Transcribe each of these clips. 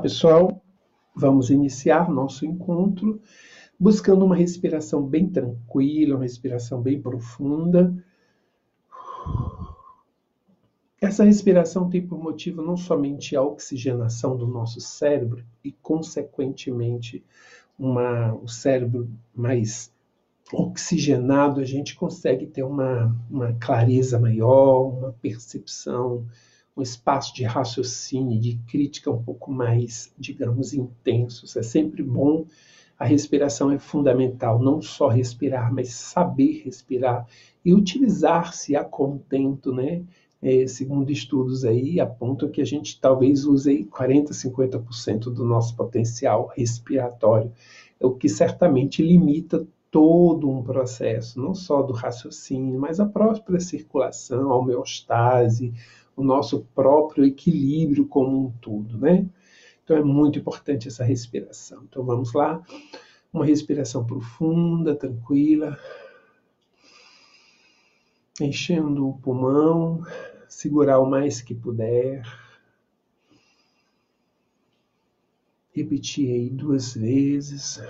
Pessoal. Vamos iniciar nosso encontro buscando uma respiração bem tranquila, uma respiração bem profunda. Essa respiração tem por motivo não somente a oxigenação do nosso cérebro e, consequentemente, uma, o cérebro mais oxigenado, a gente consegue ter uma, uma clareza maior, uma percepção um espaço de raciocínio, de crítica um pouco mais, digamos, intensos. É sempre bom. A respiração é fundamental, não só respirar, mas saber respirar e utilizar-se a contento, né? É, segundo estudos aí, apontam que a gente talvez use 40, 50% do nosso potencial respiratório, o que certamente limita todo um processo, não só do raciocínio, mas a própria circulação, a homeostase, o nosso próprio equilíbrio como um todo, né? Então é muito importante essa respiração. Então vamos lá, uma respiração profunda, tranquila, enchendo o pulmão, segurar o mais que puder. Repetir aí duas vezes.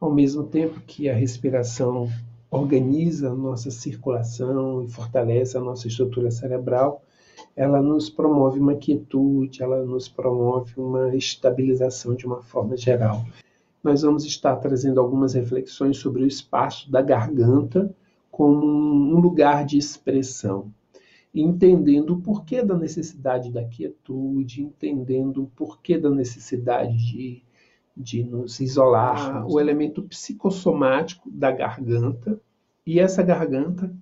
Ao mesmo tempo que a respiração organiza a nossa circulação e fortalece a nossa estrutura cerebral, ela nos promove uma quietude, ela nos promove uma estabilização de uma forma geral. Nós vamos estar trazendo algumas reflexões sobre o espaço da garganta como um lugar de expressão, entendendo o porquê da necessidade da quietude, entendendo o porquê da necessidade de de nos isolar, o elemento psicossomático da garganta, e essa garganta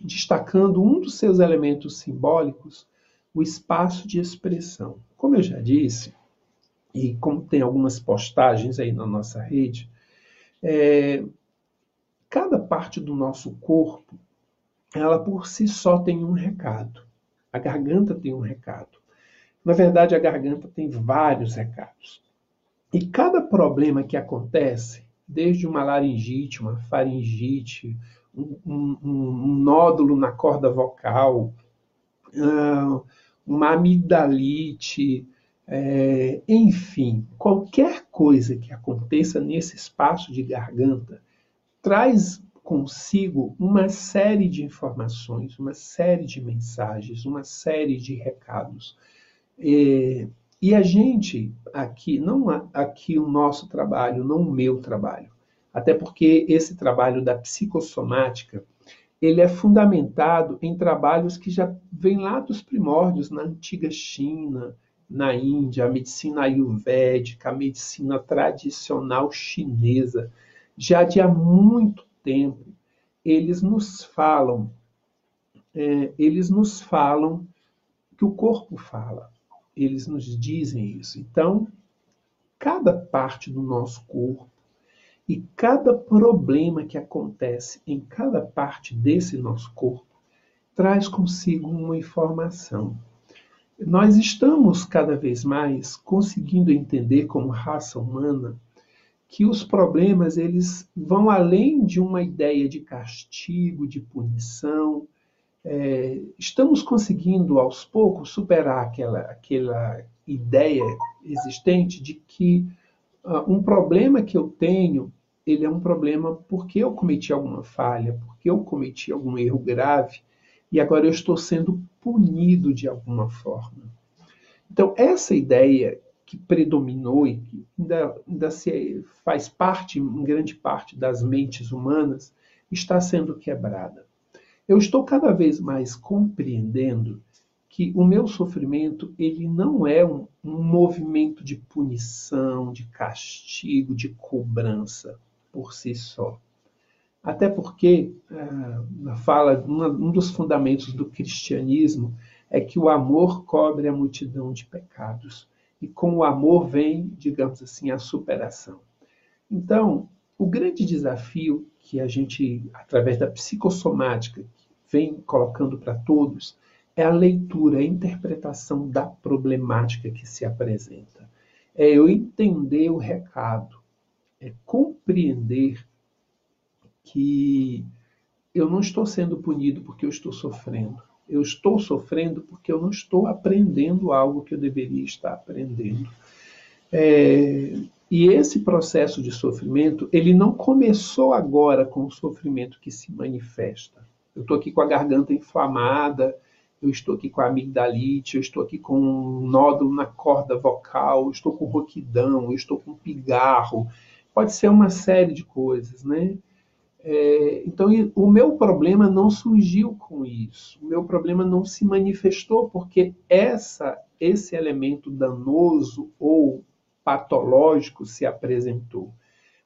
destacando um dos seus elementos simbólicos, o espaço de expressão. Como eu já disse, e como tem algumas postagens aí na nossa rede, é, cada parte do nosso corpo, ela por si só tem um recado. A garganta tem um recado. Na verdade, a garganta tem vários recados. E cada problema que acontece, desde uma laringite, uma faringite, um, um, um nódulo na corda vocal, uma amidalite, é, enfim, qualquer coisa que aconteça nesse espaço de garganta traz consigo uma série de informações, uma série de mensagens, uma série de recados. É, e a gente aqui, não aqui o nosso trabalho, não o meu trabalho, até porque esse trabalho da psicossomática, ele é fundamentado em trabalhos que já vêm lá dos primórdios, na antiga China, na Índia, a medicina ayurvédica, a medicina tradicional chinesa, já de há muito tempo, eles nos falam, é, eles nos falam que o corpo fala eles nos dizem isso. Então, cada parte do nosso corpo e cada problema que acontece em cada parte desse nosso corpo traz consigo uma informação. Nós estamos cada vez mais conseguindo entender como raça humana que os problemas eles vão além de uma ideia de castigo, de punição, é, estamos conseguindo aos poucos superar aquela, aquela ideia existente de que uh, um problema que eu tenho ele é um problema porque eu cometi alguma falha, porque eu cometi algum erro grave e agora eu estou sendo punido de alguma forma. Então, essa ideia que predominou e que ainda, ainda se faz parte, em grande parte, das mentes humanas, está sendo quebrada. Eu estou cada vez mais compreendendo que o meu sofrimento ele não é um, um movimento de punição, de castigo, de cobrança por si só. Até porque, ah, fala, um dos fundamentos do cristianismo é que o amor cobre a multidão de pecados. E com o amor vem, digamos assim, a superação. Então, o grande desafio que a gente, através da psicossomática, vem colocando para todos, é a leitura, a interpretação da problemática que se apresenta. É eu entender o recado, é compreender que eu não estou sendo punido porque eu estou sofrendo. Eu estou sofrendo porque eu não estou aprendendo algo que eu deveria estar aprendendo. É, e esse processo de sofrimento, ele não começou agora com o sofrimento que se manifesta. Eu estou aqui com a garganta inflamada, eu estou aqui com a amigdalite, eu estou aqui com um nódulo na corda vocal, eu estou com roquidão, eu estou com pigarro. Pode ser uma série de coisas, né? É, então, o meu problema não surgiu com isso. O meu problema não se manifestou porque essa, esse elemento danoso ou patológico se apresentou.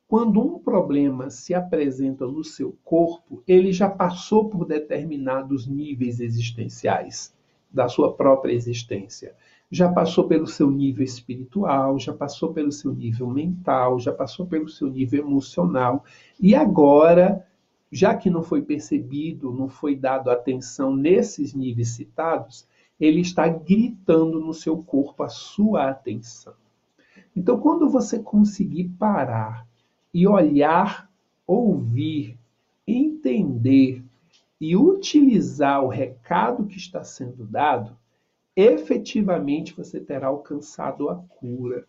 Quando um problema se apresenta no seu corpo, ele já passou por determinados níveis existenciais da sua própria existência. Já passou pelo seu nível espiritual, já passou pelo seu nível mental, já passou pelo seu nível emocional. E agora, já que não foi percebido, não foi dado atenção nesses níveis citados, ele está gritando no seu corpo a sua atenção. Então, quando você conseguir parar e olhar, ouvir, entender e utilizar o recado que está sendo dado, efetivamente você terá alcançado a cura.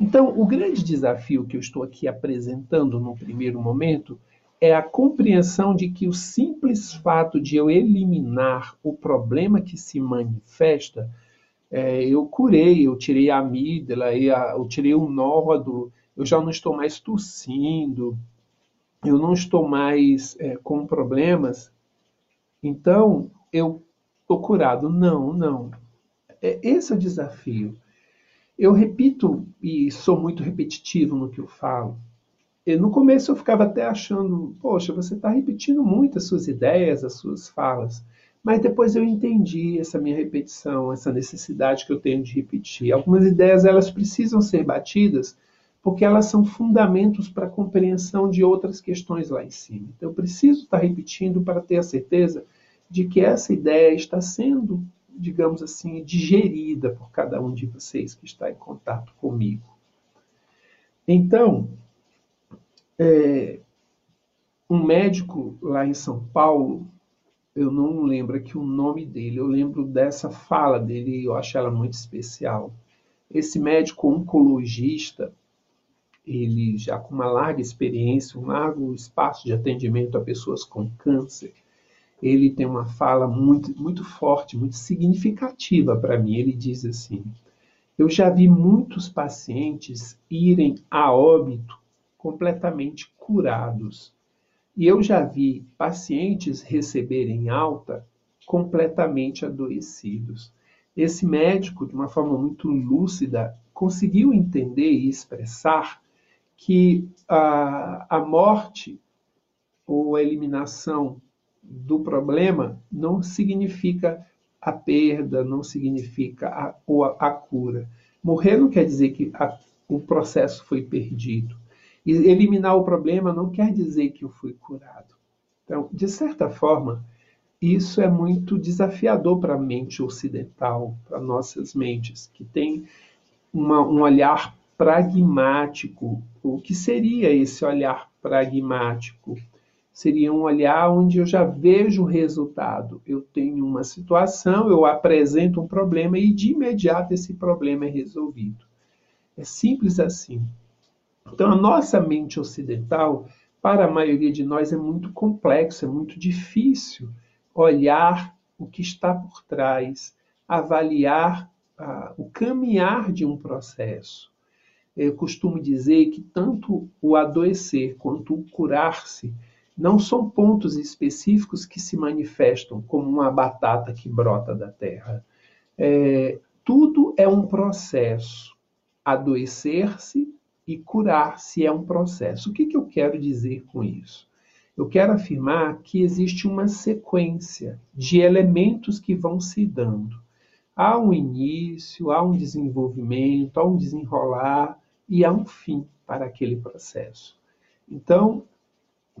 Então, o grande desafio que eu estou aqui apresentando no primeiro momento é a compreensão de que o simples fato de eu eliminar o problema que se manifesta, é, eu curei, eu tirei a amígdala, eu tirei o nódulo, eu já não estou mais tossindo, eu não estou mais é, com problemas, então eu estou curado. Não, não. É, esse é o desafio. Eu repito, e sou muito repetitivo no que eu falo. E no começo eu ficava até achando, poxa, você está repetindo muito as suas ideias, as suas falas. Mas depois eu entendi essa minha repetição, essa necessidade que eu tenho de repetir. Algumas ideias elas precisam ser batidas porque elas são fundamentos para a compreensão de outras questões lá em cima. Então, eu preciso estar repetindo para ter a certeza de que essa ideia está sendo, digamos assim, digerida por cada um de vocês que está em contato comigo. Então, é, um médico lá em São Paulo, eu não lembro aqui o nome dele, eu lembro dessa fala dele eu acho ela muito especial. Esse médico oncologista, ele já com uma larga experiência, um largo espaço de atendimento a pessoas com câncer, ele tem uma fala muito, muito forte, muito significativa para mim. Ele diz assim: Eu já vi muitos pacientes irem a óbito completamente curados. E eu já vi pacientes receberem alta completamente adoecidos. Esse médico, de uma forma muito lúcida, conseguiu entender e expressar que a, a morte ou a eliminação do problema não significa a perda, não significa a, a, a cura. Morrer não quer dizer que a, o processo foi perdido. E eliminar o problema não quer dizer que eu fui curado. Então, de certa forma, isso é muito desafiador para a mente ocidental, para nossas mentes, que tem uma, um olhar pragmático. O que seria esse olhar pragmático? Seria um olhar onde eu já vejo o resultado. Eu tenho uma situação, eu apresento um problema e de imediato esse problema é resolvido. É simples assim. Então, a nossa mente ocidental, para a maioria de nós, é muito complexo, é muito difícil olhar o que está por trás, avaliar ah, o caminhar de um processo eu costumo dizer que tanto o adoecer quanto o curar-se não são pontos específicos que se manifestam como uma batata que brota da terra. É, tudo é um processo. Adoecer-se e curar-se é um processo. O que, que eu quero dizer com isso? Eu quero afirmar que existe uma sequência de elementos que vão se dando. Há um início, há um desenvolvimento, há um desenrolar, e há um fim para aquele processo. Então,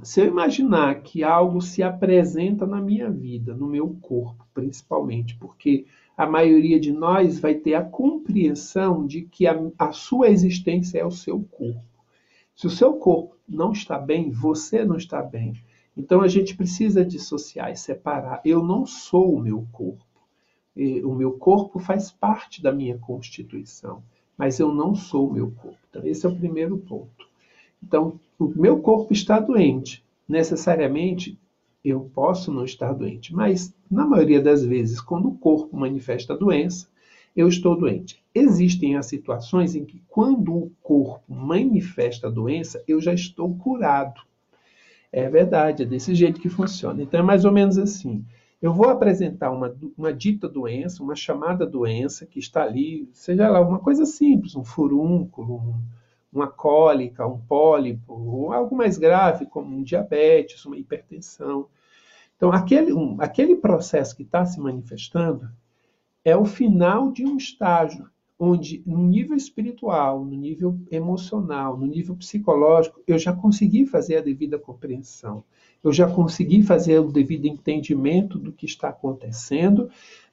se eu imaginar que algo se apresenta na minha vida, no meu corpo, principalmente, porque a maioria de nós vai ter a compreensão de que a, a sua existência é o seu corpo. Se o seu corpo não está bem, você não está bem. Então a gente precisa dissociar e separar. Eu não sou o meu corpo. O meu corpo faz parte da minha constituição, mas eu não sou o meu corpo. Então esse é o primeiro ponto. Então, o meu corpo está doente. Necessariamente eu posso não estar doente, mas na maioria das vezes, quando o corpo manifesta a doença, eu estou doente. Existem as situações em que, quando o corpo manifesta a doença, eu já estou curado. É verdade, é desse jeito que funciona. Então, é mais ou menos assim. Eu vou apresentar uma, uma dita doença, uma chamada doença que está ali, seja lá uma coisa simples, um furúnculo, um, uma cólica, um pólipo, ou algo mais grave, como um diabetes, uma hipertensão. Então, aquele, um, aquele processo que está se manifestando é o final de um estágio onde, no nível espiritual, no nível emocional, no nível psicológico, eu já consegui fazer a devida compreensão, eu já consegui fazer o devido entendimento do que está acontecendo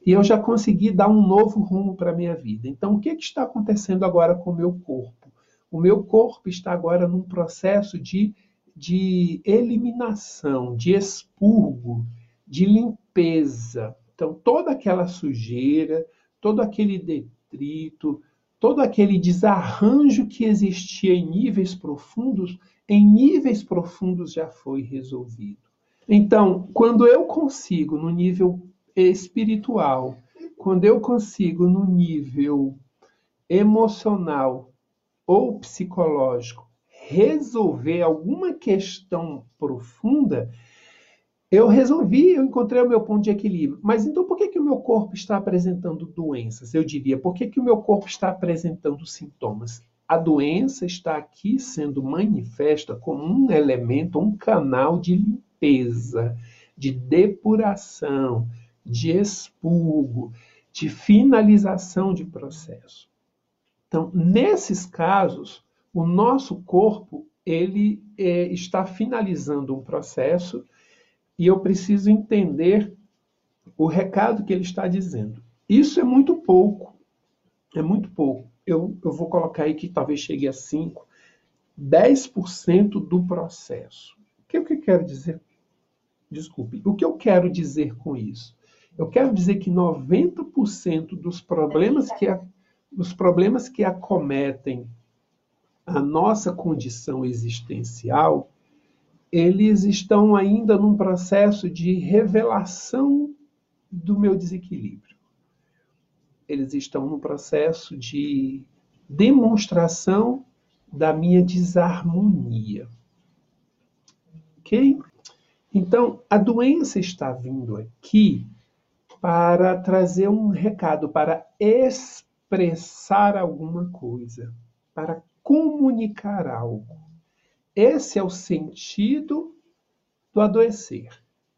e eu já consegui dar um novo rumo para a minha vida. Então, o que, que está acontecendo agora com o meu corpo? O meu corpo está agora num processo de, de eliminação, de expurgo, de limpeza. Então, toda aquela sujeira, todo aquele detrito, todo aquele desarranjo que existia em níveis profundos, em níveis profundos já foi resolvido. Então, quando eu consigo, no nível espiritual, quando eu consigo, no nível emocional, ou psicológico resolver alguma questão profunda, eu resolvi, eu encontrei o meu ponto de equilíbrio. Mas então por que, que o meu corpo está apresentando doenças? Eu diria, por que, que o meu corpo está apresentando sintomas? A doença está aqui sendo manifesta como um elemento, um canal de limpeza, de depuração, de expurgo, de finalização de processo. Então, nesses casos, o nosso corpo ele é, está finalizando um processo e eu preciso entender o recado que ele está dizendo. Isso é muito pouco, é muito pouco. Eu, eu vou colocar aí que talvez chegue a 5, 10% do processo. O que, que eu quero dizer? Desculpe, o que eu quero dizer com isso? Eu quero dizer que 90% dos problemas que a os problemas que acometem a nossa condição existencial, eles estão ainda num processo de revelação do meu desequilíbrio. Eles estão num processo de demonstração da minha desarmonia. Ok? Então, a doença está vindo aqui para trazer um recado, para expressar alguma coisa, para comunicar algo. Esse é o sentido do adoecer,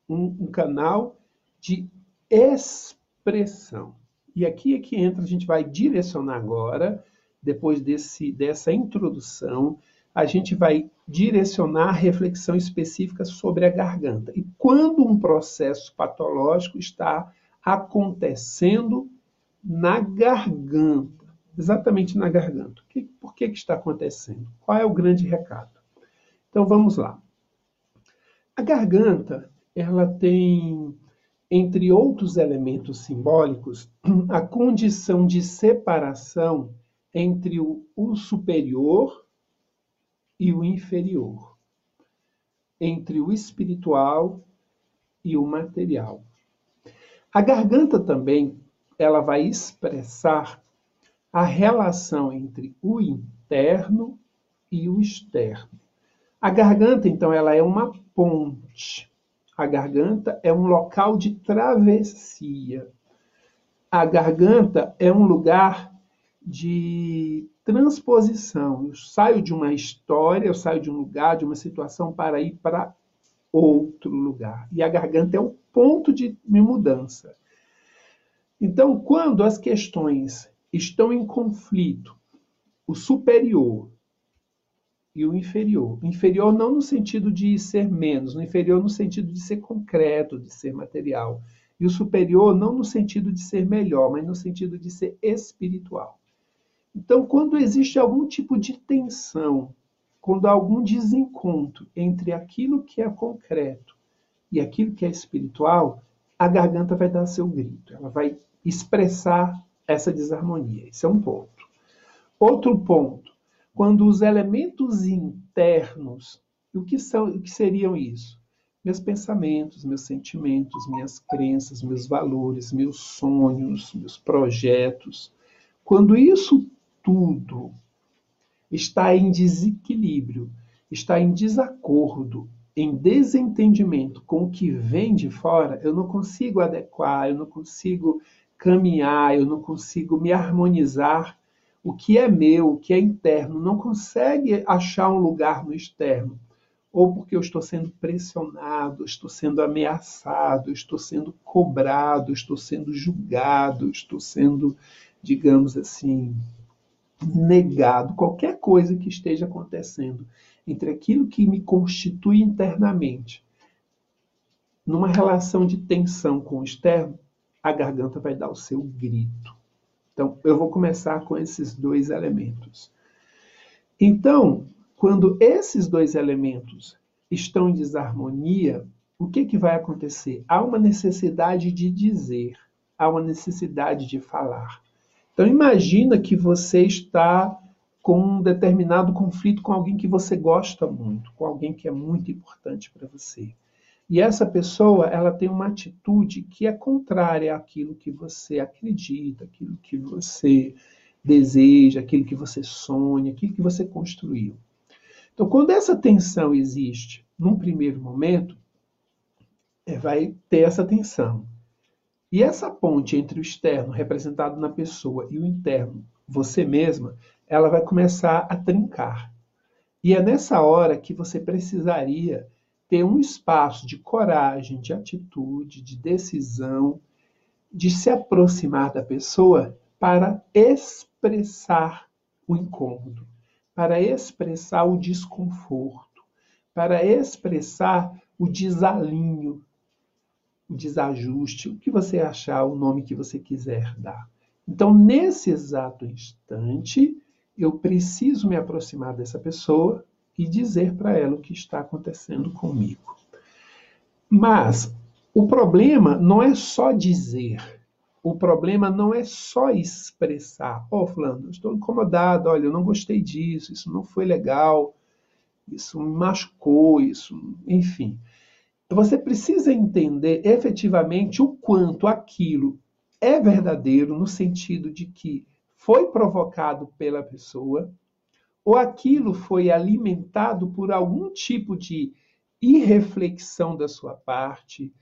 um, um canal de expressão. E aqui é que entra, a gente vai direcionar agora, depois desse, dessa introdução, a gente vai direcionar a reflexão específica sobre a garganta. E quando um processo patológico está acontecendo na garganta, exatamente na garganta. por que, que está acontecendo? Qual é o grande recado? Então vamos lá. A garganta, ela tem, entre outros elementos simbólicos, a condição de separação entre o, o superior e o inferior, entre o espiritual e o material. A garganta também ela vai expressar a relação entre o interno e o externo. A garganta, então, ela é uma ponte. A garganta é um local de travessia. A garganta é um lugar de transposição. Eu saio de uma história, eu saio de um lugar, de uma situação para ir para outro lugar. E a garganta é o ponto de mudança. Então, quando as questões estão em conflito, o superior e o inferior. Inferior não no sentido de ser menos, no inferior no sentido de ser concreto, de ser material. E o superior não no sentido de ser melhor, mas no sentido de ser espiritual. Então, quando existe algum tipo de tensão, quando há algum desencontro entre aquilo que é concreto e aquilo que é espiritual, a garganta vai dar seu grito, ela vai expressar essa desarmonia. Esse é um ponto. Outro ponto, quando os elementos internos, o que são, o que seriam isso? Meus pensamentos, meus sentimentos, minhas crenças, meus valores, meus sonhos, meus projetos. Quando isso tudo está em desequilíbrio, está em desacordo, em desentendimento com o que vem de fora, eu não consigo adequar, eu não consigo caminhar, eu não consigo me harmonizar. O que é meu, o que é interno, não consegue achar um lugar no externo. Ou porque eu estou sendo pressionado, estou sendo ameaçado, estou sendo cobrado, estou sendo julgado, estou sendo, digamos assim, negado. Qualquer coisa que esteja acontecendo entre aquilo que me constitui internamente, numa relação de tensão com o externo, a garganta vai dar o seu grito. Então, eu vou começar com esses dois elementos. Então, quando esses dois elementos estão em desarmonia, o que, que vai acontecer? Há uma necessidade de dizer, há uma necessidade de falar. Então, imagina que você está com um determinado conflito com alguém que você gosta muito, com alguém que é muito importante para você. E essa pessoa, ela tem uma atitude que é contrária àquilo que você acredita, aquilo que você deseja, aquilo que você sonha, aquilo que você construiu. Então, quando essa tensão existe, num primeiro momento, é, vai ter essa tensão. E essa ponte entre o externo, representado na pessoa, e o interno, você mesma, ela vai começar a trincar. E é nessa hora que você precisaria ter um espaço de coragem, de atitude, de decisão, de se aproximar da pessoa para expressar o incômodo, para expressar o desconforto, para expressar o desalinho, o desajuste, o que você achar, o nome que você quiser dar. Então, nesse exato instante, eu preciso me aproximar dessa pessoa e dizer para ela o que está acontecendo comigo. Mas o problema não é só dizer. O problema não é só expressar. Ó, oh, fulano, estou incomodado, olha, eu não gostei disso, isso não foi legal, isso me machucou, isso, enfim. Você precisa entender efetivamente o quanto aquilo é verdadeiro no sentido de que foi provocado pela pessoa, ou aquilo foi alimentado por algum tipo de irreflexão da sua parte,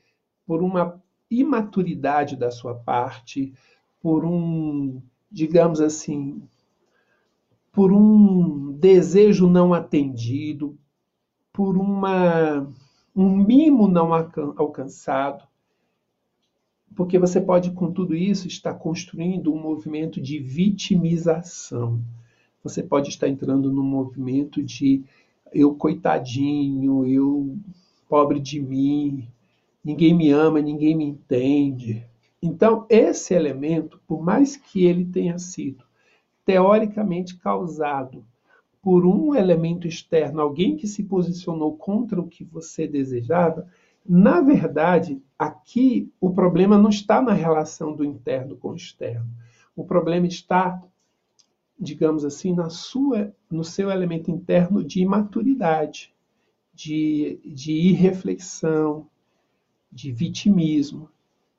por uma imaturidade da sua parte, por um, digamos assim, por um desejo não atendido, por uma, um mimo não alcançado porque você pode, com tudo isso, estar construindo um movimento de vitimização. Você pode estar entrando num movimento de eu coitadinho, eu pobre de mim, ninguém me ama, ninguém me entende. Então, esse elemento, por mais que ele tenha sido teoricamente causado por um elemento externo, alguém que se posicionou contra o que você desejava, na verdade, aqui o problema não está na relação do interno com o externo. O problema está, digamos assim, na sua, no seu elemento interno de imaturidade, de, de irreflexão, de vitimismo.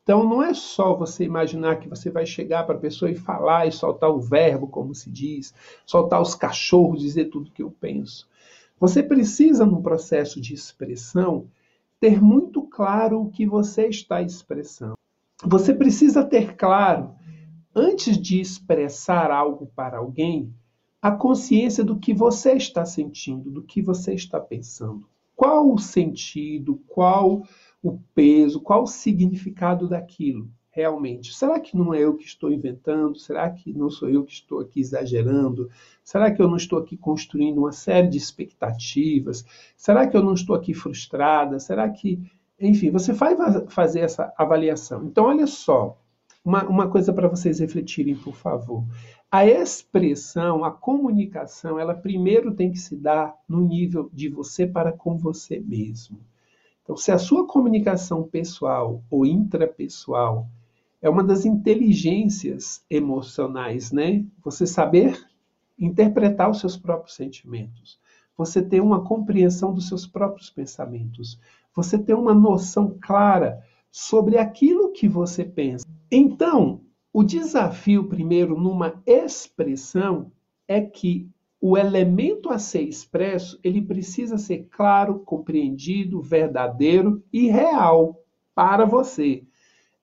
Então, não é só você imaginar que você vai chegar para a pessoa e falar e soltar o verbo, como se diz, soltar os cachorros, dizer tudo que eu penso. Você precisa, num processo de expressão, ter muito claro o que você está expressando. Você precisa ter claro, antes de expressar algo para alguém, a consciência do que você está sentindo, do que você está pensando. Qual o sentido, qual o peso, qual o significado daquilo realmente? Será que não é eu que estou inventando? Será que não sou eu que estou aqui exagerando? Será que eu não estou aqui construindo uma série de expectativas? Será que eu não estou aqui frustrada? Será que. Enfim, você vai fazer essa avaliação. Então, olha só, uma, uma coisa para vocês refletirem, por favor. A expressão, a comunicação, ela primeiro tem que se dar no nível de você para com você mesmo. Então, se a sua comunicação pessoal ou intrapessoal é uma das inteligências emocionais, né? Você saber interpretar os seus próprios sentimentos, você ter uma compreensão dos seus próprios pensamentos, você ter uma noção clara sobre aquilo que você pensa. Então, o desafio primeiro numa expressão é que o elemento a ser expresso, ele precisa ser claro, compreendido, verdadeiro e real para você.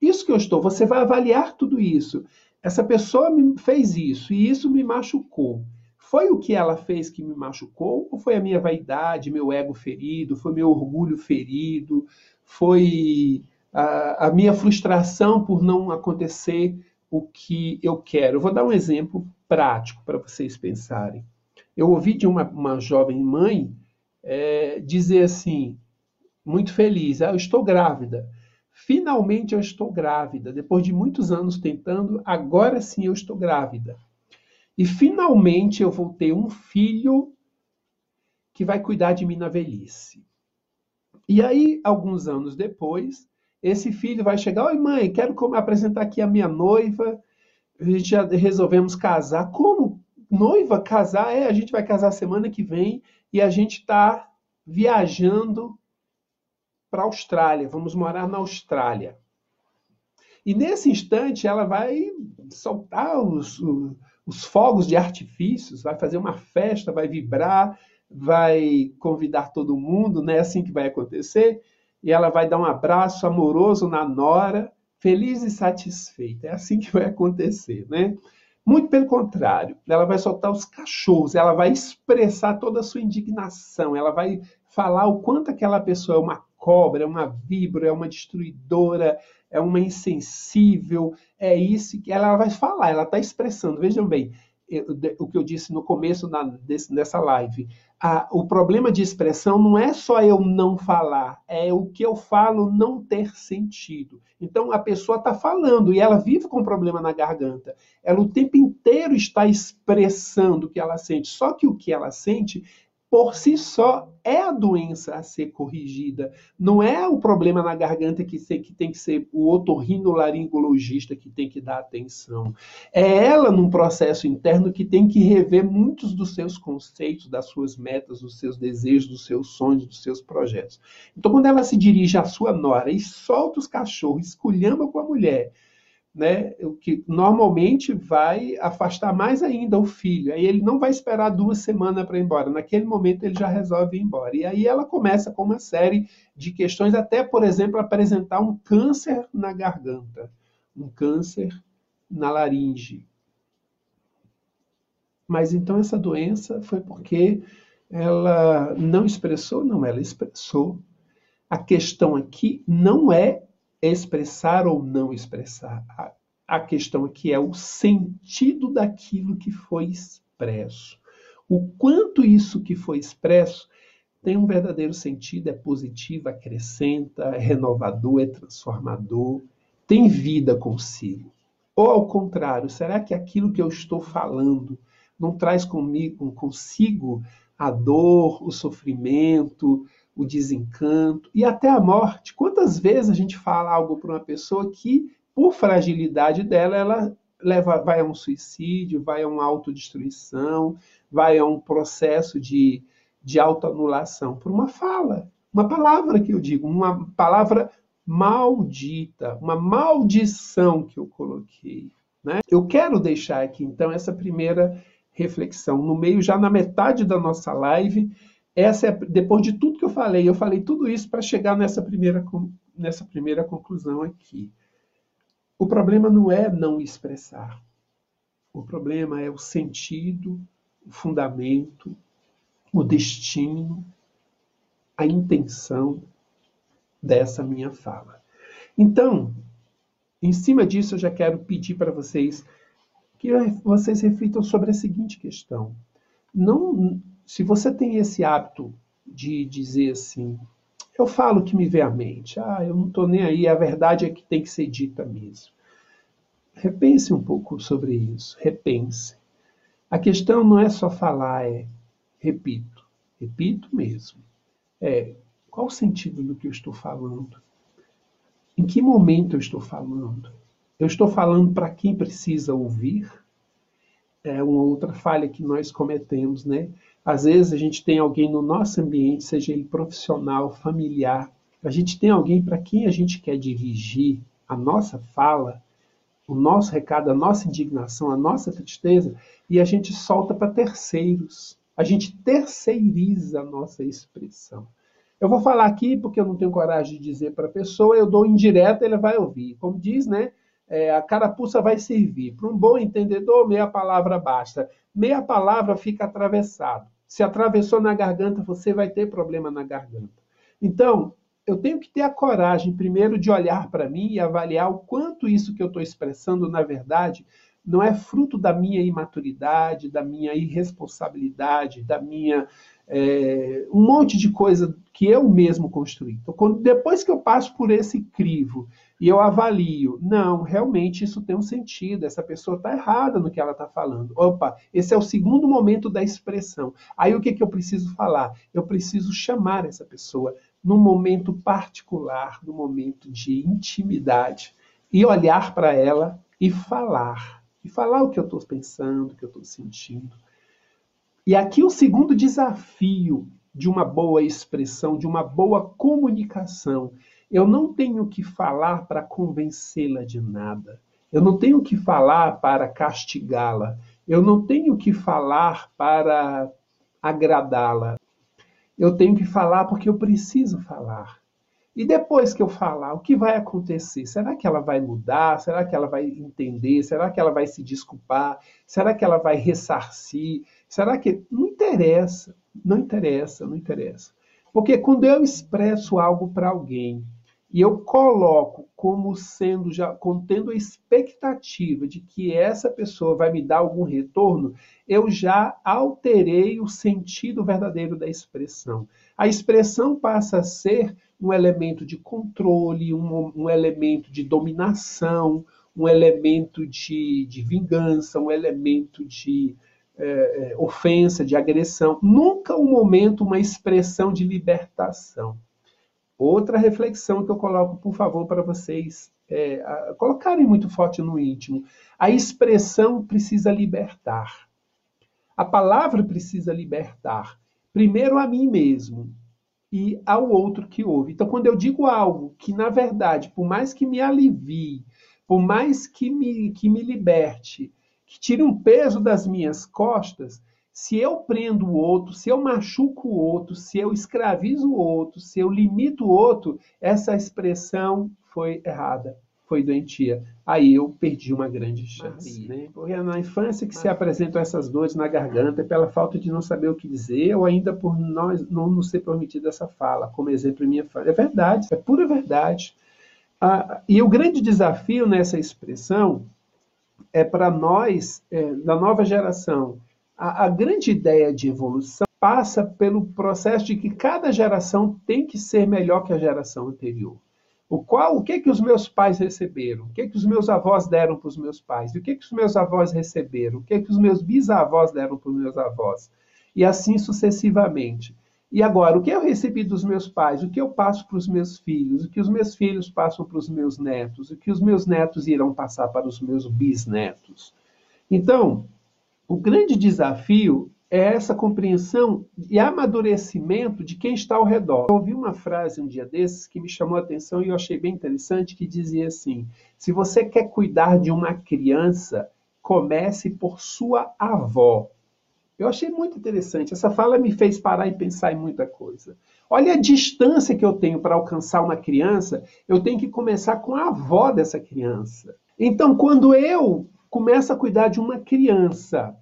Isso que eu estou, você vai avaliar tudo isso. Essa pessoa me fez isso e isso me machucou. Foi o que ela fez que me machucou ou foi a minha vaidade, meu ego ferido, foi meu orgulho ferido, foi a, minha frustração por não acontecer o que eu quero? Vou dar um exemplo prático para vocês pensarem. Eu ouvi de uma, uma jovem mãe é, dizer assim, muito feliz, ah, eu estou grávida. Finalmente eu estou grávida. Depois de muitos anos tentando, agora sim eu estou grávida. E finalmente eu vou ter um filho que vai cuidar de mim na velhice. E aí, alguns anos depois, esse filho vai chegar, oi mãe, quero apresentar aqui a minha noiva, a gente já resolvemos casar. Como noiva casar? É, a gente vai casar semana que vem e a gente está viajando para a Austrália, vamos morar na Austrália. E nesse instante ela vai soltar os, os fogos de artifícios, vai fazer uma festa, vai vibrar, vai convidar todo mundo, não é assim que vai acontecer? E ela vai dar um abraço amoroso na nora, feliz e satisfeita. É assim que vai acontecer, né? Muito pelo contrário, ela vai soltar os cachorros, ela vai expressar toda a sua indignação, ela vai falar o quanto aquela pessoa é uma cobra, é uma víbora, é uma destruidora, é uma insensível, é isso que ela vai falar, ela está expressando. Vejam bem, o que eu disse no começo da, desse, dessa live. A, o problema de expressão não é só eu não falar, é o que eu falo não ter sentido. Então a pessoa está falando e ela vive com problema na garganta. Ela o tempo inteiro está expressando o que ela sente. Só que o que ela sente por si só é a doença a ser corrigida. Não é o problema na garganta que, tem que ser o otorrinolaringologista que tem que dar atenção. É ela, num processo interno, que tem que rever muitos dos seus conceitos, das suas metas, dos seus desejos, dos seus sonhos, dos seus projetos. Então, quando ela se dirige à sua nora e solta os cachorros, esculhamba com a mulher, né, o que normalmente vai afastar mais ainda o filho. Aí ele não vai esperar duas semanas para ir embora. Naquele momento ele já resolve ir embora. E aí ela começa com uma série de questões, até, por exemplo, apresentar um câncer na garganta, um câncer na laringe. Mas então essa doença foi porque ela não expressou? Não, ela expressou. A questão aqui não é expressar ou não expressar. A, a questão aqui é o sentido daquilo que foi expresso. O quanto isso que foi expresso tem um verdadeiro sentido, é positivo, acrescenta, é renovador, é transformador, tem vida consigo. Ou ao contrário, será que aquilo que eu estou falando não traz comigo, consigo a dor, o sofrimento, o desencanto e até a morte. Quantas vezes a gente fala algo para uma pessoa que, por fragilidade dela, ela leva, vai a um suicídio, vai a uma autodestruição, vai a um processo de, de autoanulação por uma fala, uma palavra que eu digo, uma palavra maldita, uma maldição que eu coloquei. Né? Eu quero deixar aqui, então, essa primeira reflexão. No meio, já na metade da nossa live, essa é, depois de tudo que eu falei, eu falei tudo isso para chegar nessa primeira, nessa primeira conclusão aqui. O problema não é não expressar. O problema é o sentido, o fundamento, o destino, a intenção dessa minha fala. Então, em cima disso, eu já quero pedir para vocês que vocês reflitam sobre a seguinte questão. Não, se você tem esse hábito de dizer assim, eu falo o que me vem à mente, ah, eu não estou nem aí, a verdade é que tem que ser dita mesmo. Repense um pouco sobre isso, repense. A questão não é só falar, é repito, repito mesmo. É Qual o sentido do que eu estou falando? Em que momento eu estou falando? Eu estou falando para quem precisa ouvir? É uma outra falha que nós cometemos, né? Às vezes a gente tem alguém no nosso ambiente, seja ele profissional, familiar, a gente tem alguém para quem a gente quer dirigir a nossa fala, o nosso recado, a nossa indignação, a nossa tristeza, e a gente solta para terceiros. A gente terceiriza a nossa expressão. Eu vou falar aqui porque eu não tenho coragem de dizer para a pessoa, eu dou indireta, ele vai ouvir. Como diz, né? É, a carapuça vai servir. Para um bom entendedor, meia palavra basta. Meia palavra fica atravessado. Se atravessou na garganta, você vai ter problema na garganta. Então, eu tenho que ter a coragem, primeiro, de olhar para mim e avaliar o quanto isso que eu estou expressando, na verdade, não é fruto da minha imaturidade, da minha irresponsabilidade, da minha. É, um monte de coisa que eu mesmo construí. Então, quando, depois que eu passo por esse crivo e eu avalio, não, realmente isso tem um sentido, essa pessoa está errada no que ela está falando. Opa, esse é o segundo momento da expressão. Aí o que, que eu preciso falar? Eu preciso chamar essa pessoa num momento particular, num momento de intimidade, e olhar para ela e falar e falar o que eu estou pensando, o que eu estou sentindo. E aqui o segundo desafio de uma boa expressão, de uma boa comunicação. Eu não tenho que falar para convencê-la de nada. Eu não tenho que falar para castigá-la. Eu não tenho que falar para agradá-la. Eu tenho que falar porque eu preciso falar. E depois que eu falar, o que vai acontecer? Será que ela vai mudar? Será que ela vai entender? Será que ela vai se desculpar? Será que ela vai ressarcir? Será que. Não interessa, não interessa, não interessa. Porque quando eu expresso algo para alguém e eu coloco como sendo já contendo a expectativa de que essa pessoa vai me dar algum retorno, eu já alterei o sentido verdadeiro da expressão. A expressão passa a ser um elemento de controle, um, um elemento de dominação, um elemento de, de vingança, um elemento de é, é, ofensa, de agressão. Nunca um momento, uma expressão de libertação. Outra reflexão que eu coloco, por favor, para vocês é, a, colocarem muito forte no íntimo. A expressão precisa libertar. A palavra precisa libertar. Primeiro a mim mesmo, e ao outro que ouve. Então, quando eu digo algo que, na verdade, por mais que me alivie, por mais que me, que me liberte, que tire um peso das minhas costas, se eu prendo o outro, se eu machuco o outro, se eu escravizo o outro, se eu limito o outro, essa expressão foi errada foi doentia. Aí eu perdi uma grande chance. Né? Porque é na infância que se apresentam essas dores na garganta pela falta de não saber o que dizer ou ainda por nós não nos ser permitido essa fala, como exemplo em minha fala. É verdade, é pura verdade. Ah, e o grande desafio nessa expressão é para nós, é, da nova geração, a, a grande ideia de evolução passa pelo processo de que cada geração tem que ser melhor que a geração anterior. O qual, o que que os meus pais receberam? O que que os meus avós deram para os meus pais? O que que os meus avós receberam? O que que os meus bisavós deram para os meus avós? E assim sucessivamente. E agora, o que eu recebi dos meus pais? O que eu passo para os meus filhos? O que os meus filhos passam para os meus netos? O que os meus netos irão passar para os meus bisnetos? Então, o grande desafio é essa compreensão e amadurecimento de quem está ao redor. Eu ouvi uma frase um dia desses que me chamou a atenção e eu achei bem interessante, que dizia assim: se você quer cuidar de uma criança, comece por sua avó. Eu achei muito interessante. Essa fala me fez parar e pensar em muita coisa. Olha a distância que eu tenho para alcançar uma criança, eu tenho que começar com a avó dessa criança. Então, quando eu começo a cuidar de uma criança,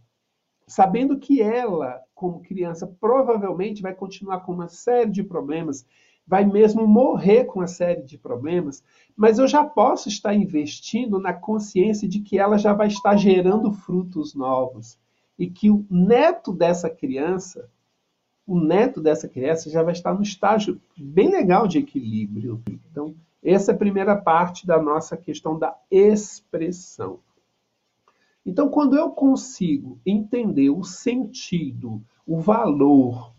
sabendo que ela, como criança, provavelmente vai continuar com uma série de problemas, vai mesmo morrer com uma série de problemas, mas eu já posso estar investindo na consciência de que ela já vai estar gerando frutos novos e que o neto dessa criança, o neto dessa criança já vai estar no estágio bem legal de equilíbrio. Então, essa é a primeira parte da nossa questão da expressão. Então, quando eu consigo entender o sentido, o valor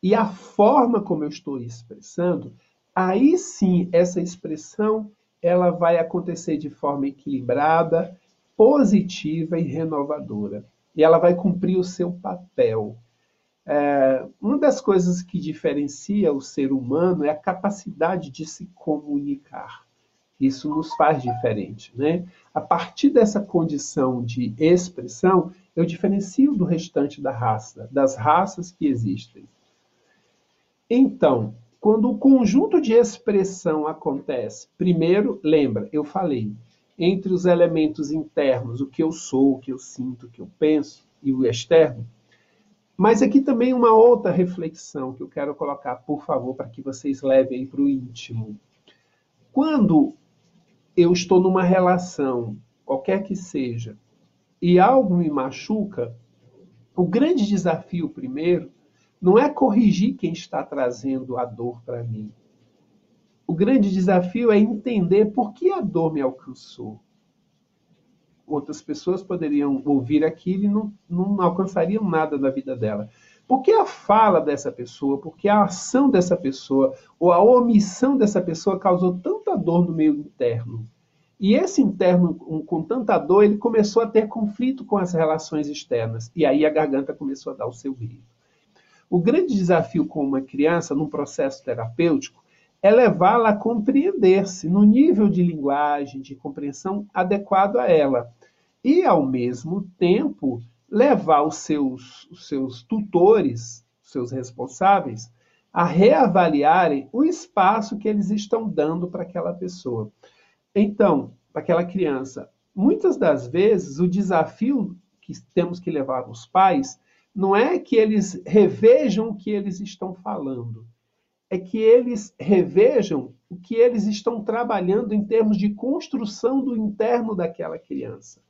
e a forma como eu estou expressando, aí sim essa expressão ela vai acontecer de forma equilibrada, positiva e renovadora. E ela vai cumprir o seu papel. É, uma das coisas que diferencia o ser humano é a capacidade de se comunicar. Isso nos faz diferente, né? A partir dessa condição de expressão, eu diferencio do restante da raça, das raças que existem. Então, quando o conjunto de expressão acontece, primeiro, lembra, eu falei, entre os elementos internos, o que eu sou, o que eu sinto, o que eu penso, e o externo, mas aqui também uma outra reflexão que eu quero colocar, por favor, para que vocês levem para o íntimo. Quando eu estou numa relação, qualquer que seja, e algo me machuca, o grande desafio primeiro não é corrigir quem está trazendo a dor para mim. O grande desafio é entender por que a dor me alcançou outras pessoas poderiam ouvir aquilo e não, não alcançariam nada na vida dela. Porque a fala dessa pessoa, porque a ação dessa pessoa, ou a omissão dessa pessoa causou dor no meio interno. E esse interno, com tanta dor, ele começou a ter conflito com as relações externas. E aí a garganta começou a dar o seu grito. O grande desafio com uma criança, num processo terapêutico, é levá-la a compreender-se no nível de linguagem, de compreensão adequado a ela. E, ao mesmo tempo, levar os seus, os seus tutores, os seus responsáveis, a reavaliarem o espaço que eles estão dando para aquela pessoa. Então, para aquela criança, muitas das vezes o desafio que temos que levar os pais não é que eles revejam o que eles estão falando, é que eles revejam o que eles estão trabalhando em termos de construção do interno daquela criança.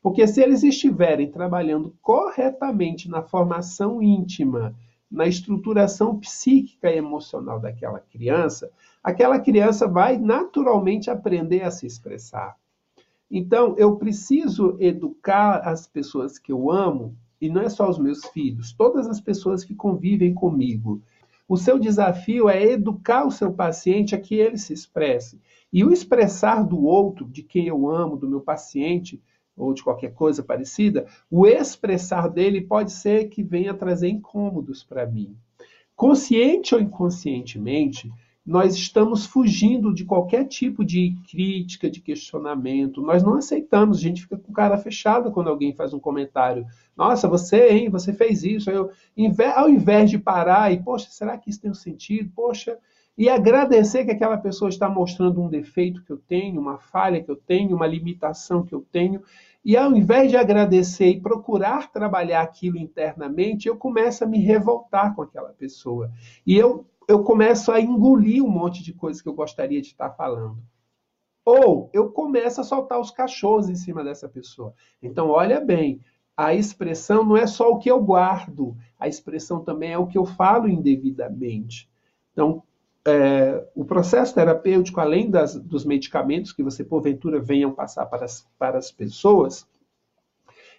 Porque se eles estiverem trabalhando corretamente na formação íntima, na estruturação psíquica e emocional daquela criança, aquela criança vai naturalmente aprender a se expressar. Então, eu preciso educar as pessoas que eu amo, e não é só os meus filhos, todas as pessoas que convivem comigo. O seu desafio é educar o seu paciente a que ele se expresse. E o expressar do outro, de quem eu amo, do meu paciente, ou de qualquer coisa parecida, o expressar dele pode ser que venha trazer incômodos para mim. Consciente ou inconscientemente, nós estamos fugindo de qualquer tipo de crítica, de questionamento. Nós não aceitamos, a gente fica com cara fechada quando alguém faz um comentário. Nossa, você, hein, você fez isso. Eu, ao invés de parar e, poxa, será que isso tem um sentido? Poxa, e agradecer que aquela pessoa está mostrando um defeito que eu tenho, uma falha que eu tenho, uma limitação que eu tenho. E ao invés de agradecer e procurar trabalhar aquilo internamente, eu começo a me revoltar com aquela pessoa. E eu eu começo a engolir um monte de coisas que eu gostaria de estar falando. Ou eu começo a soltar os cachorros em cima dessa pessoa. Então, olha bem, a expressão não é só o que eu guardo, a expressão também é o que eu falo indevidamente. Então, é, o processo terapêutico, além das, dos medicamentos que você, porventura, venham passar para as, para as pessoas,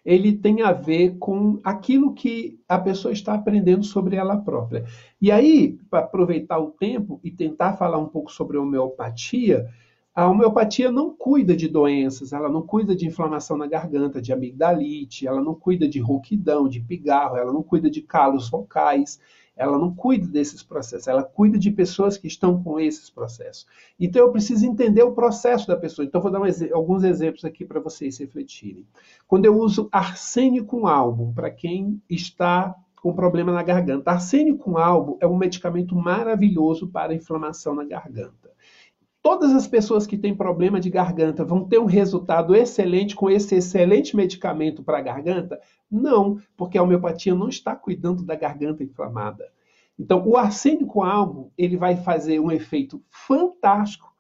ele tem a ver com aquilo que a pessoa está aprendendo sobre ela própria. E aí, para aproveitar o tempo e tentar falar um pouco sobre a homeopatia, a homeopatia não cuida de doenças, ela não cuida de inflamação na garganta, de amigdalite, ela não cuida de rouquidão, de pigarro, ela não cuida de calos vocais, ela não cuida desses processos, ela cuida de pessoas que estão com esses processos. Então eu preciso entender o processo da pessoa. Então vou dar um, alguns exemplos aqui para vocês refletirem. Quando eu uso arsênio com álbum, para quem está com problema na garganta. Arsênio com álbum é um medicamento maravilhoso para inflamação na garganta. Todas as pessoas que têm problema de garganta vão ter um resultado excelente com esse excelente medicamento para a garganta? Não, porque a homeopatia não está cuidando da garganta inflamada. Então, o arsênico álbum, ele vai fazer um efeito fantástico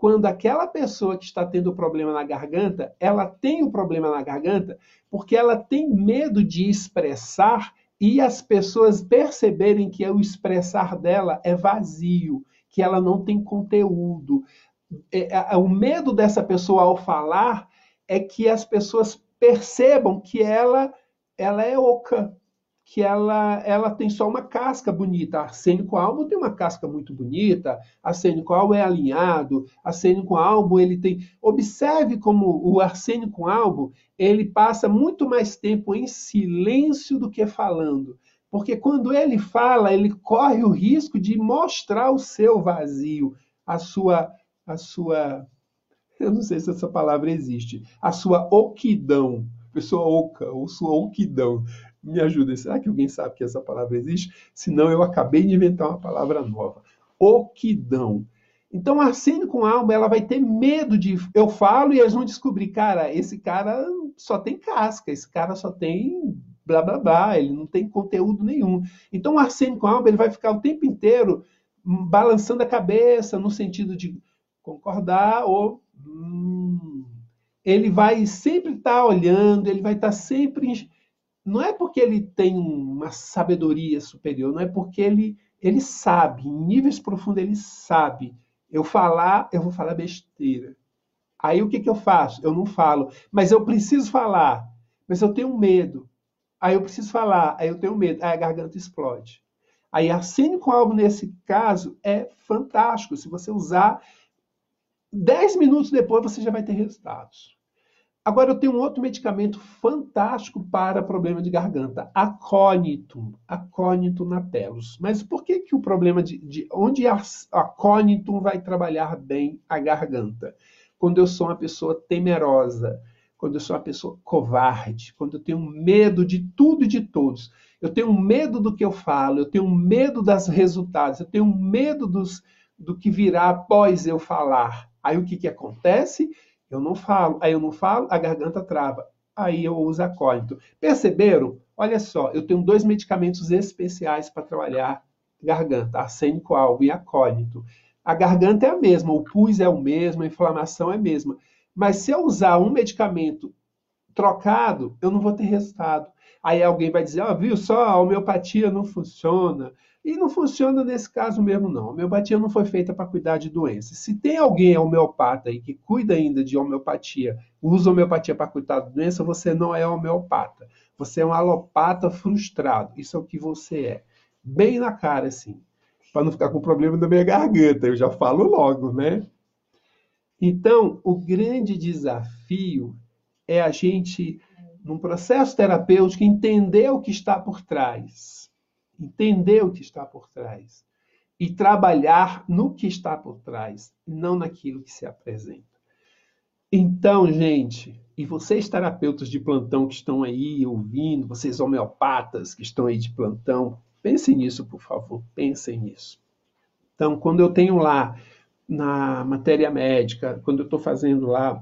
quando aquela pessoa que está tendo problema na garganta, ela tem o um problema na garganta porque ela tem medo de expressar e as pessoas perceberem que o expressar dela é vazio, que ela não tem conteúdo. É, é, o medo dessa pessoa ao falar é que as pessoas percebam que ela ela é oca, que ela, ela tem só uma casca bonita. Arsênico albo tem uma casca muito bonita, arsênico albo é alinhado, arsênico albo ele tem... Observe como o arsênico albo ele passa muito mais tempo em silêncio do que falando. Porque quando ele fala, ele corre o risco de mostrar o seu vazio, a sua... A sua eu não sei se essa palavra existe, a sua oquidão, pessoa oca, ou sua oquidão me ajuda. Será que alguém sabe que essa palavra existe? Senão eu acabei de inventar uma palavra nova. Oquidão. Então a Arsênio com alma, ela vai ter medo de. Eu falo e eles vão descobrir, cara, esse cara só tem casca, esse cara só tem blá blá blá, ele não tem conteúdo nenhum. Então o Arsênio com alma, ele vai ficar o tempo inteiro balançando a cabeça no sentido de concordar ou. Hum, ele vai sempre estar tá olhando, ele vai estar tá sempre não é porque ele tem uma sabedoria superior, não é porque ele, ele sabe, em níveis profundos ele sabe. Eu falar, eu vou falar besteira. Aí o que, que eu faço? Eu não falo, mas eu preciso falar, mas eu tenho medo. Aí eu preciso falar, aí eu tenho medo, aí a garganta explode. Aí arsênico albo nesse caso é fantástico. Se você usar 10 minutos depois, você já vai ter resultados. Agora, eu tenho um outro medicamento fantástico para problema de garganta, aconitum, aconitum napelos. Mas por que, que o problema de, de onde a vai trabalhar bem a garganta? Quando eu sou uma pessoa temerosa, quando eu sou uma pessoa covarde, quando eu tenho medo de tudo e de todos. Eu tenho medo do que eu falo, eu tenho medo dos resultados, eu tenho medo dos, do que virá após eu falar. Aí o que, que acontece? Eu não falo. Aí eu não falo, a garganta trava. Aí eu uso acólito. Perceberam? Olha só, eu tenho dois medicamentos especiais para trabalhar garganta, arsênico alvo e acólito. A garganta é a mesma, o pus é o mesmo, a inflamação é a mesma. Mas se eu usar um medicamento trocado, eu não vou ter resultado. Aí alguém vai dizer, ó, oh, viu só, a homeopatia não funciona. E não funciona nesse caso mesmo, não. A homeopatia não foi feita para cuidar de doenças. Se tem alguém homeopata aí que cuida ainda de homeopatia, usa homeopatia para cuidar de doença, você não é homeopata. Você é um alopata frustrado. Isso é o que você é. Bem na cara, assim. Para não ficar com problema na minha garganta. Eu já falo logo, né? Então, o grande desafio é a gente, num processo terapêutico, entender o que está por trás entender o que está por trás e trabalhar no que está por trás, não naquilo que se apresenta. Então, gente, e vocês terapeutas de plantão que estão aí ouvindo, vocês homeopatas que estão aí de plantão, pensem nisso, por favor, pensem nisso. Então, quando eu tenho lá na matéria médica, quando eu estou fazendo lá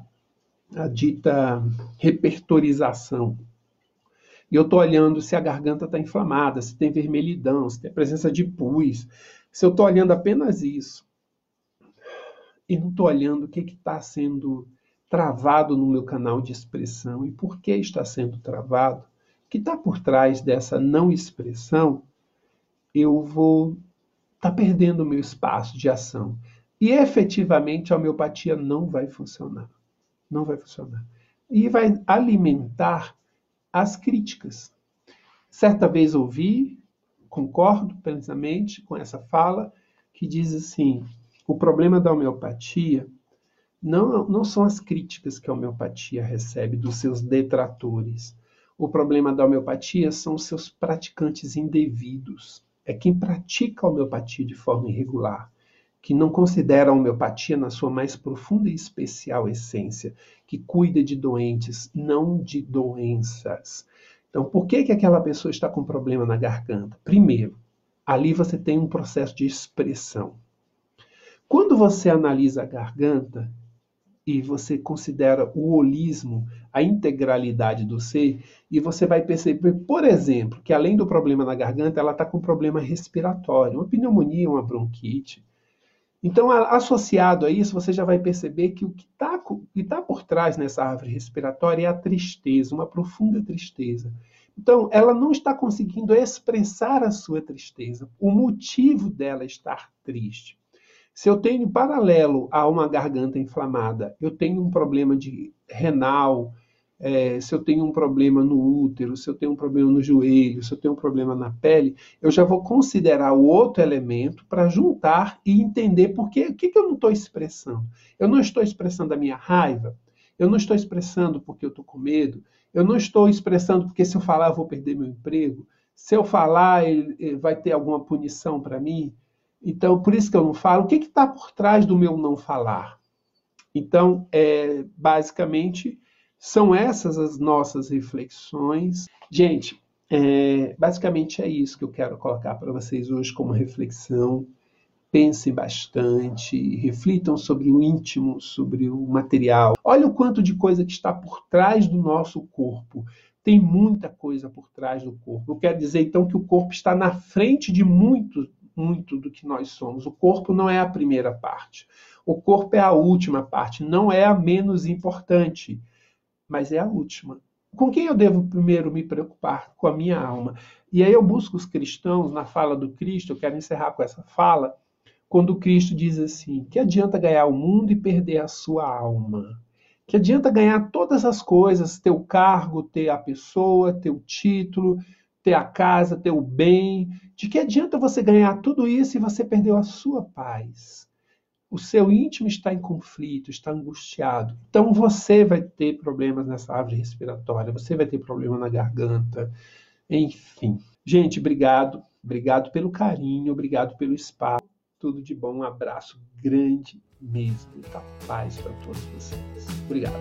a dita repertorização e eu estou olhando se a garganta está inflamada, se tem vermelhidão, se tem presença de pus. Se eu estou olhando apenas isso e não estou olhando o que está sendo travado no meu canal de expressão e por que está sendo travado, o que está por trás dessa não expressão, eu vou estar tá perdendo o meu espaço de ação. E efetivamente a homeopatia não vai funcionar. Não vai funcionar. E vai alimentar as críticas. Certa vez ouvi, concordo plenamente com essa fala, que diz assim: o problema da homeopatia não, não são as críticas que a homeopatia recebe dos seus detratores. O problema da homeopatia são os seus praticantes indevidos. É quem pratica a homeopatia de forma irregular, que não considera a homeopatia na sua mais profunda e especial essência, que cuida de doentes, não de doenças. Então, por que, que aquela pessoa está com problema na garganta? Primeiro, ali você tem um processo de expressão. Quando você analisa a garganta e você considera o holismo, a integralidade do ser, e você vai perceber, por exemplo, que além do problema na garganta, ela está com problema respiratório, uma pneumonia, uma bronquite, então, associado a isso, você já vai perceber que o que está tá por trás nessa árvore respiratória é a tristeza, uma profunda tristeza. Então, ela não está conseguindo expressar a sua tristeza, o motivo dela estar triste. Se eu tenho paralelo a uma garganta inflamada, eu tenho um problema de renal, é, se eu tenho um problema no útero, se eu tenho um problema no joelho, se eu tenho um problema na pele, eu já vou considerar o outro elemento para juntar e entender por que, que, que eu não estou expressando. Eu não estou expressando a minha raiva, eu não estou expressando porque eu estou com medo, eu não estou expressando porque se eu falar eu vou perder meu emprego, se eu falar ele, vai ter alguma punição para mim. Então, por isso que eu não falo. O que está por trás do meu não falar? Então, é, basicamente, são essas as nossas reflexões. Gente, é, basicamente é isso que eu quero colocar para vocês hoje como reflexão. Pensem bastante, reflitam sobre o íntimo, sobre o material. Olha o quanto de coisa que está por trás do nosso corpo. Tem muita coisa por trás do corpo. Eu quero dizer então que o corpo está na frente de muito, muito do que nós somos. O corpo não é a primeira parte. O corpo é a última parte, não é a menos importante mas é a última. Com quem eu devo primeiro me preocupar? Com a minha alma. E aí eu busco os cristãos na fala do Cristo, eu quero encerrar com essa fala, quando Cristo diz assim: que adianta ganhar o mundo e perder a sua alma? Que adianta ganhar todas as coisas, ter o cargo, ter a pessoa, ter o título, ter a casa, ter o bem? De que adianta você ganhar tudo isso e você perdeu a sua paz? O seu íntimo está em conflito, está angustiado. Então você vai ter problemas nessa árvore respiratória, você vai ter problema na garganta, enfim. Gente, obrigado, obrigado pelo carinho, obrigado pelo espaço. Tudo de bom, um abraço grande mesmo, muita paz para todos vocês. Obrigado.